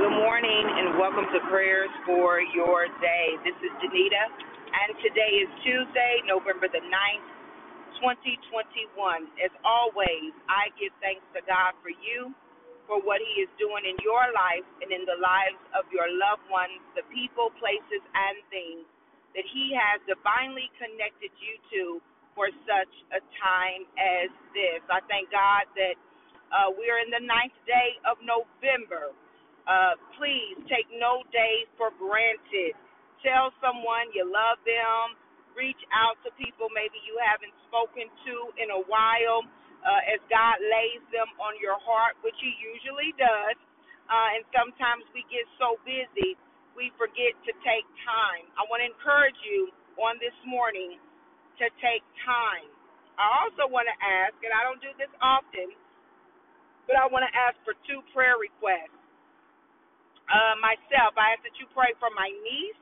Good morning and welcome to prayers for your day. This is Danita, and today is Tuesday, November the 9th, 2021. As always, I give thanks to God for you, for what He is doing in your life and in the lives of your loved ones, the people, places, and things that He has divinely connected you to for such a time as this. I thank God that uh, we are in the ninth day of November. Uh, please take no day for granted. Tell someone you love them. Reach out to people maybe you haven't spoken to in a while uh, as God lays them on your heart, which He usually does. Uh, and sometimes we get so busy, we forget to take time. I want to encourage you on this morning to take time. I also want to ask, and I don't do this often, but I want to ask for two prayer requests uh, myself. I ask that you pray for my niece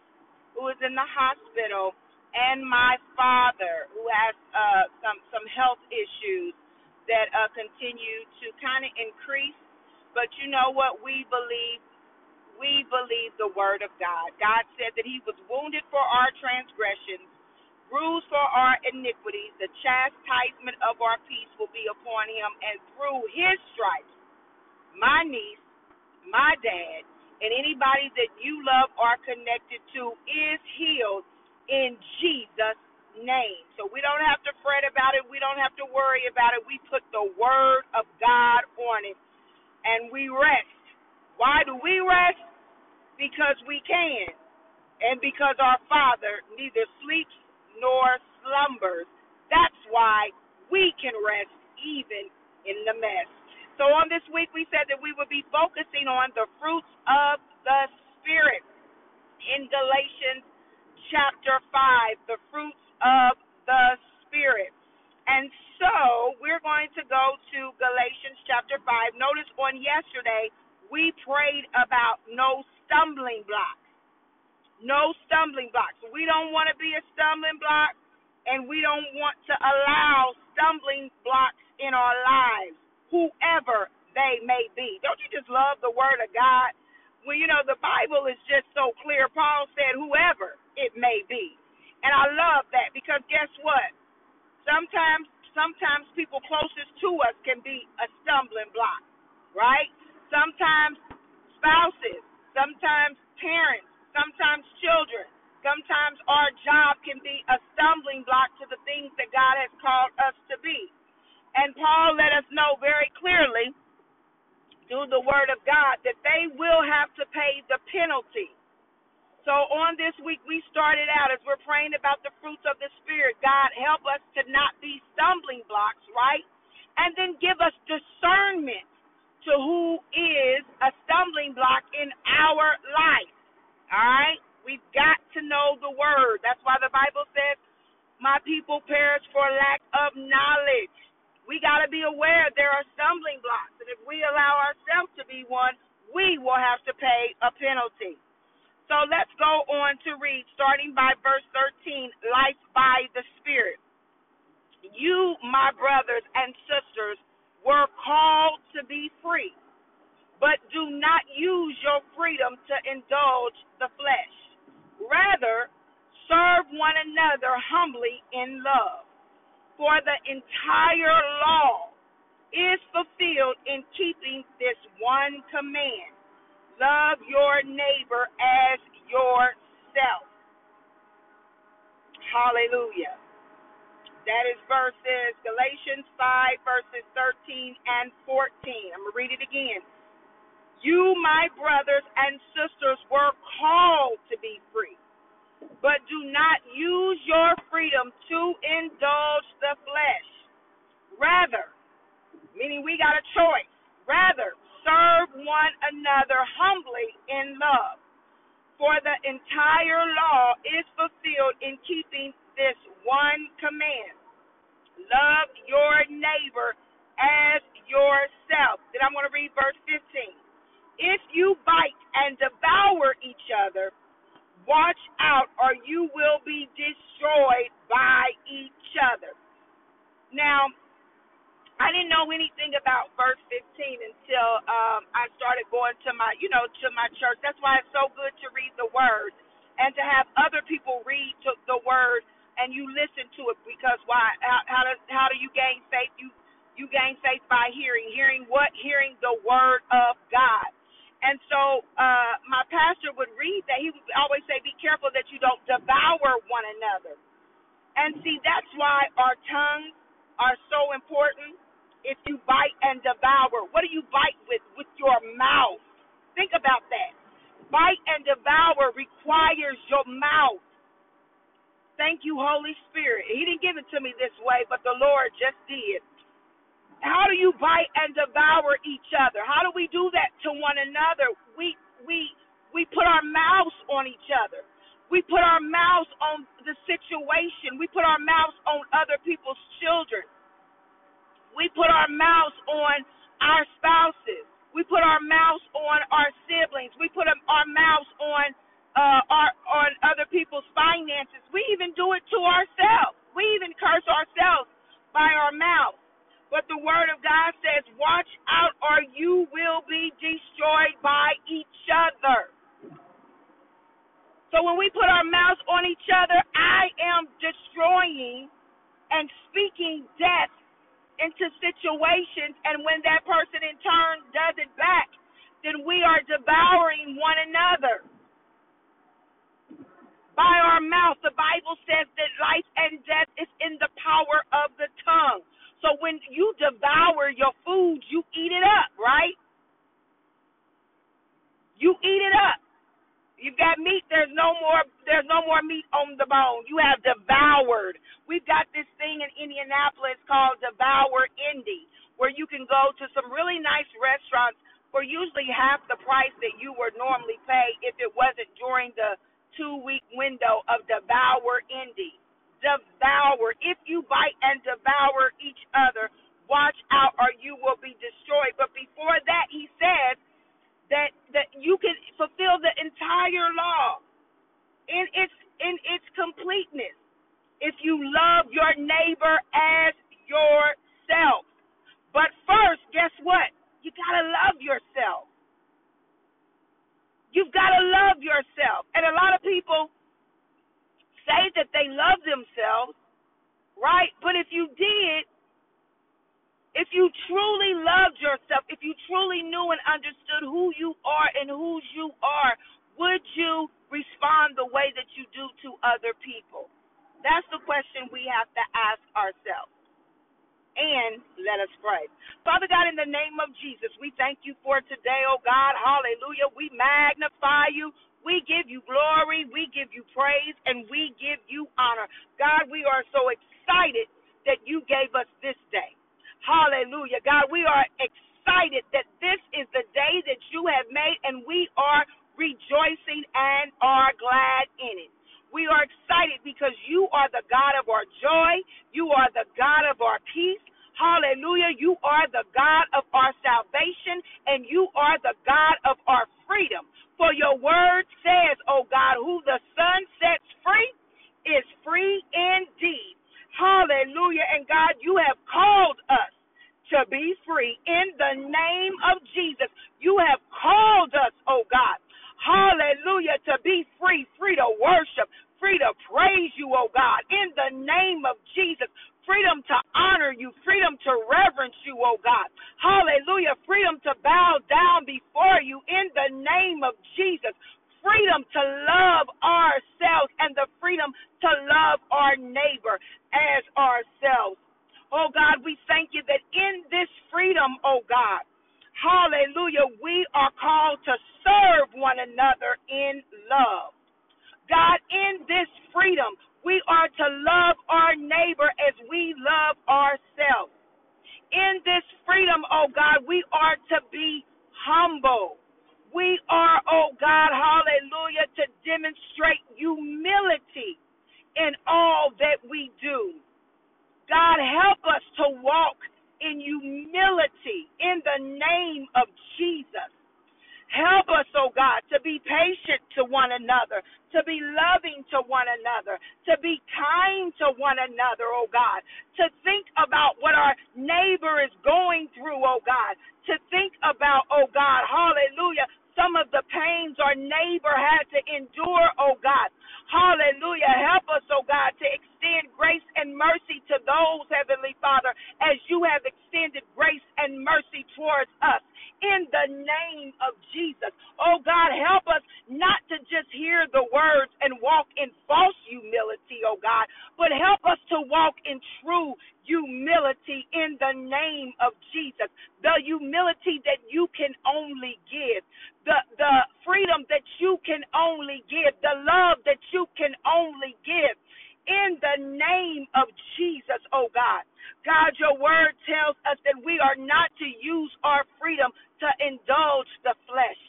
who is in the hospital and my father who has uh, some some health issues that uh, continue to kind of increase. But you know what? We believe we believe the word of God. God said that He was wounded for our transgressions, bruised for our iniquities. The chastisement of our peace will be upon Him, and through His stripes, my niece, my dad and anybody that you love or connected to is healed in Jesus' name. So we don't have to fret about it. We don't have to worry about it. We put the word of God on it and we rest. Why do we rest? Because we can. And because our Father neither sleeps nor slumbers. That's why we can rest even in the mess. So on this week, we said that we would be focusing on the fruits of the Spirit in Galatians chapter 5, the fruits of the Spirit. And so we're going to go to Galatians chapter 5. Notice on yesterday, we prayed about no stumbling blocks. No stumbling blocks. We don't want to be a stumbling block, and we don't want to allow stumbling blocks in our lives whoever they may be. Don't you just love the word of God? Well, you know, the Bible is just so clear. Paul said, whoever it may be. And I love that because guess what? Sometimes sometimes people closest to us can be a stumbling block, right? Sometimes spouses, sometimes parents, sometimes children, sometimes our job can be a stumbling block to the things that God has called us to be. And Paul let us know very clearly through the word of God that they will have to pay the penalty. So on this week we started out as we're praying about the fruits of the spirit. God help us to not be stumbling blocks, right? And then give us discernment to who is a stumbling block in our life. All right? We've got to know the word. That's why the Bible says, My people perish for lack of knowledge. We got to be aware there are stumbling blocks, and if we allow ourselves to be one, we will have to pay a penalty. So let's go on to read, starting by verse 13 Life by the Spirit. You, my brothers and sisters, were called to be free, but do not use your freedom to indulge the flesh. Rather, serve one another humbly in love. For the entire law is fulfilled in keeping this one command love your neighbor as yourself. Hallelujah. That is verses Galatians 5, verses 13 and 14. I'm going to read it again. You, my brothers and sisters, were called to be free but do not use your freedom to indulge the flesh. Rather, meaning we got a choice, rather serve one another humbly in love. For the entire law is fulfilled in keeping this one command love your neighbor as yourself. Then I'm going to read verse 15. If you bite and devour each other, Watch out, or you will be destroyed by each other. Now, I didn't know anything about verse 15 until um, I started going to my, you know, to my church. That's why it's so good to read the word and to have other people read to the word and you listen to it because why? How, how do how do you gain faith? You you gain faith by hearing. Hearing what? Hearing the word of God. And so uh, my pastor would read that. He would always say, "Be careful that you don't devour one another." And see, that's why our tongues are so important. If you bite and devour, what do you bite with? With your mouth. Think about that. Bite and devour requires your mouth. Thank you, Holy Spirit. He didn't give it to me this way, but the Lord just did. How do you bite and devour each other? How do we do that one another? We we we put our mouths on each other. We put our mouths on the situation. We put our mouths on other people's children. We put our mouths on our spouses. We put our mouths on our siblings. We put our mouths on uh, our on other people's finances. We even do it to ourselves. We even curse ourselves by our mouth. But the word of God says, "Watch out, or you will be destroyed by each other." So when we put our mouths on each other, I am destroying and speaking death into situations. And when that person in turn does it back, then we are devouring one another. By our mouth, the Bible says that life and death is in the power of the tongue. So when you devour your food, you eat it up, right? You eat it up. You've got meat. There's no more. There's no more meat on the bone. You have devoured. We've got this thing in Indianapolis called Devour Indy, where you can go to some really nice restaurants for usually half the price that you would normally pay if it wasn't during the two-week window of Devour Indy. Devour. If you bite and devour each other, watch out, or you will be destroyed. But before that, he says that that you can fulfill the entire law in its in its completeness if you love your neighbor as yourself. But first, guess what? You got to love yourself. You've got to love yourself. And a lot of people say that they love themselves, right? But if you did, if you truly loved yourself, if you truly knew and understood who you are and whose you are, would you respond the way that you do to other people? That's the question we have to ask ourselves. And let us pray. Father God, in the name of Jesus, we thank you for today, oh God. Hallelujah. We magnify you. We give you glory. We give you praise. And we give you honor. God, we are so excited that you gave us this day. Hallelujah. God, we are excited that this is the day that you have made, and we are rejoicing and are glad in it. We are excited because you are the God of our joy. You are the God of our peace. Hallelujah. You are the God of our salvation and you are the God of our freedom. For your word says, O God, who the Son sets free is free indeed. Hallelujah. And God, you have called us to be free in the name of Jesus. You have called us, O God. Hallelujah. To be free, free to worship, free to praise you, oh God, in the name of Jesus. Freedom to honor you, freedom to reverence you, oh God. Hallelujah. Freedom to bow down before you in the name of Jesus freedom to love ourselves and the freedom to love our neighbor as ourselves. Oh God, we thank you that in this freedom, oh God, hallelujah, we are called to serve one another in love. God, in this freedom, we are to love our neighbor as we love ourselves. In this freedom, oh God, we are to be humble. We are, oh God, hallelujah, to demonstrate humility in all that we do. God, help us to walk in humility in the name of Jesus. Help us, oh God, to be patient to one another, to be loving to one another, to be kind to one another, oh God, to think about what our neighbor is going through, oh God, to think about, oh God, hallelujah, our neighbor had to endure, oh God. Hallelujah. Help us, oh God, to extend grace and mercy to those, Heavenly Father, as you have extended grace and mercy towards us. In the name of Jesus. Oh God, help us not to just hear the words and walk in false humility, oh God, but help us to walk in true humility in the name of Jesus. The humility that you can only give, the, the freedom that you can only give, the love that you can only give. In the name of Jesus, oh God. God, your word tells us that we are not to use our freedom to indulge the flesh.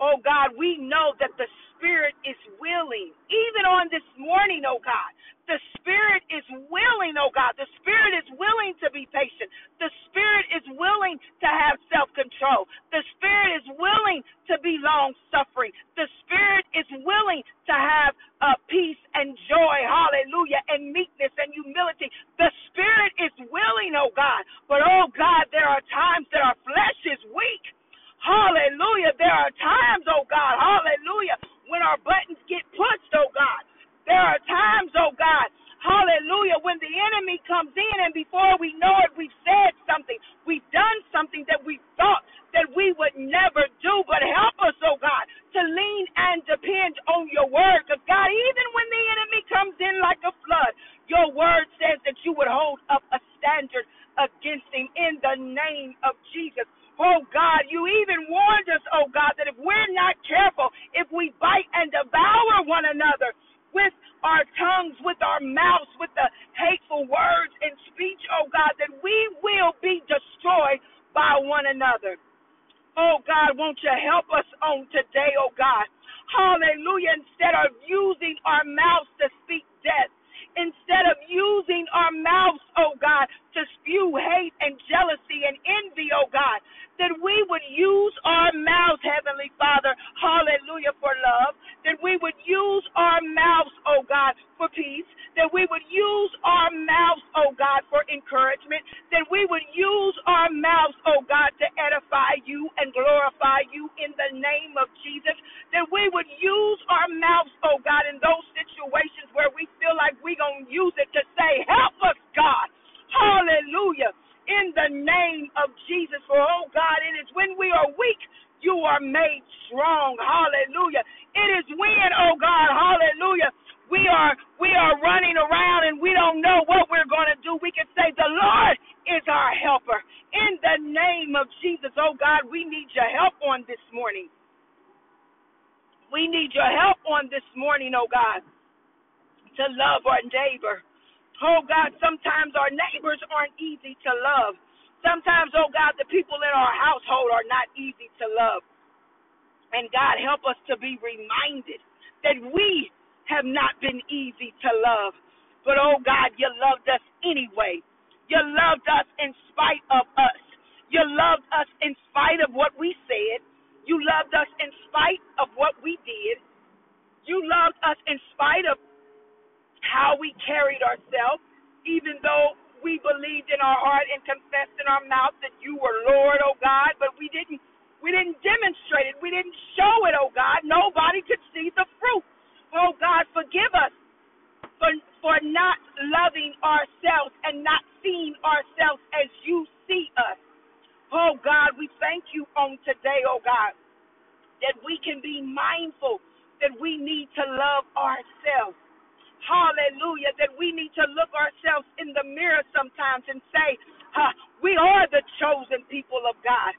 Oh God, we know that the spirit is willing. Even on this morning, oh God, the spirit is willing, oh God. The spirit is willing to be patient. The spirit is willing to have self control. The spirit is willing to be long suffering. The spirit is willing to have uh, peace and joy, hallelujah, and meekness and humility. The spirit is willing, oh God. But oh God, there are times that our flesh is weak. Hallelujah. There are times, oh God, hallelujah, when our buttons get pushed, oh God. There are times, oh God, hallelujah, when the enemy comes in and before we know it, we've said something, we've done something that we thought that we would never do. But help us, oh God, to lean and depend on your word. Because God, even when the enemy comes in like a flood, your word says that you would hold up a standard against him in the name of Jesus. Oh God, you even warned us, oh God, that if we're not careful, if we bite and devour one another, with our tongues, with our mouths, with the hateful words and speech, oh God, that we will be destroyed by one another. Oh God, won't you help us on today, oh God? Hallelujah. Instead of using our mouths to speak death, instead of using our mouths, oh God, to spew hate and jealousy and envy, oh God, that we would use our mouths, Heavenly Father, hallelujah, for love, that we would use our mouths, oh God, for peace, that we would use our mouths, oh God, for encouragement, that we would use our mouths, oh God, to edify you and glorify you in the name of Jesus, that we would use our mouths, oh God, in those situations where we feel like we're going to use it to say, help us, God. Hallelujah in the name of Jesus. For, oh God, it is when we are weak, you are made strong. Hallelujah. It is when, oh God, hallelujah, we are we are running around and we don't know what we're going to do. We can say the Lord is our helper. In the name of Jesus, oh God, we need your help on this morning. We need your help on this morning, oh God, to love our neighbor. Oh God, sometimes our neighbors aren't easy to love. Sometimes, oh God, the people in our household are not easy to love. And God, help us to be reminded that we have not been easy to love. But oh God, you loved us anyway. You loved us in spite of us. You loved us in spite of what we said. You loved us in spite of what we did. You loved us in spite of how we carried ourselves, even though we believed in our heart and confessed in our mouth that you were Lord, oh God, but we didn't we didn't demonstrate it. We didn't show it, oh God. Nobody could see the fruit. Oh God, forgive us for for not loving ourselves and not seeing ourselves as you see us. Oh God, we thank you on today, oh God, that we can be mindful that we need to love ourselves. Hallelujah. That we need to look ourselves in the mirror sometimes and say, we are the chosen people of God.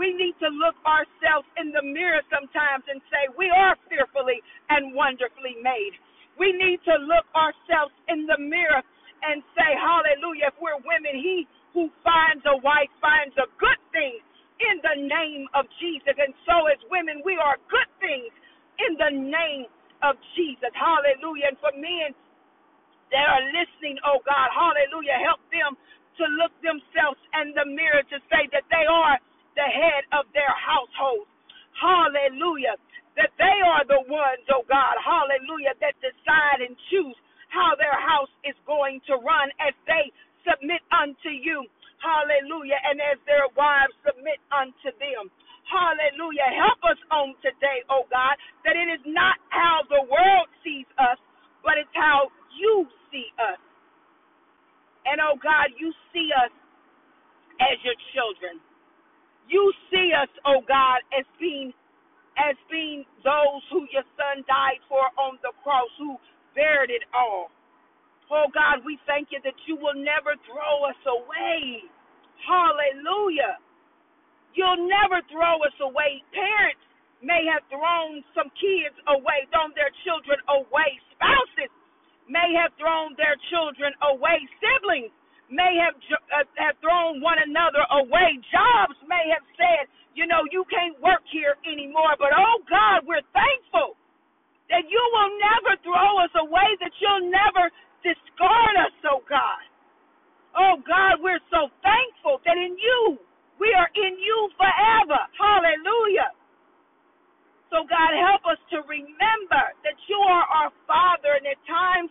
We need to look ourselves in the mirror sometimes and say, we are fearfully and wonderfully made. We need to look ourselves in the mirror and say, hallelujah, if we're women, he who finds a wife finds a good thing in the name of Jesus. And so as women, we are good things in the name of Jesus. Hallelujah. And for men that are listening, oh God, hallelujah, help them to look themselves in the mirror to say that they are the head of their household. Hallelujah. That they are the ones, oh God, hallelujah, that decide and choose how their house is going to run as they submit unto you. Hallelujah. And as their wives submit unto them. Hallelujah. Help us on today, oh God, that it is not how the world sees us, but it's how you see us. And oh God, you see us as your children. You see us, oh God, as being as being those who your son died for on the cross, who bared it all. Oh God, we thank you that you will never throw us away. Hallelujah. You'll never throw us away. Parents may have thrown some kids away, thrown their children away. Spouses may have thrown their children away. Siblings may have uh, have thrown one another away. Jobs may have said, you know, you can't work here anymore. But oh God, we're thankful that you will never throw us away, that you'll never discard us, oh God. Oh God, we're so thankful that in you, we are in you forever. Hallelujah. So God, help us to remember that you are our Father, and at times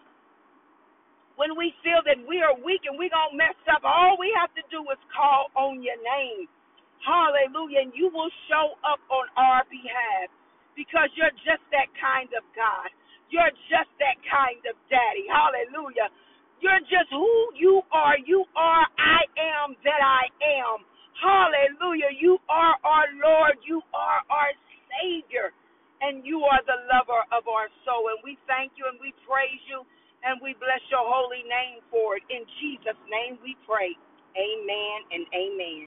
when we feel that we are weak and we're going to mess up, all we have to do is call on your name. Hallelujah. And you will show up on our behalf because you're just that kind of God. You're just that kind of daddy. Hallelujah. You're just who you are. You are I am that I am. Hallelujah. You are our Lord. You are our Savior. And you are the lover of our soul. And we thank you and we praise you and we bless your holy name for it. In Jesus' name we pray. Amen and amen.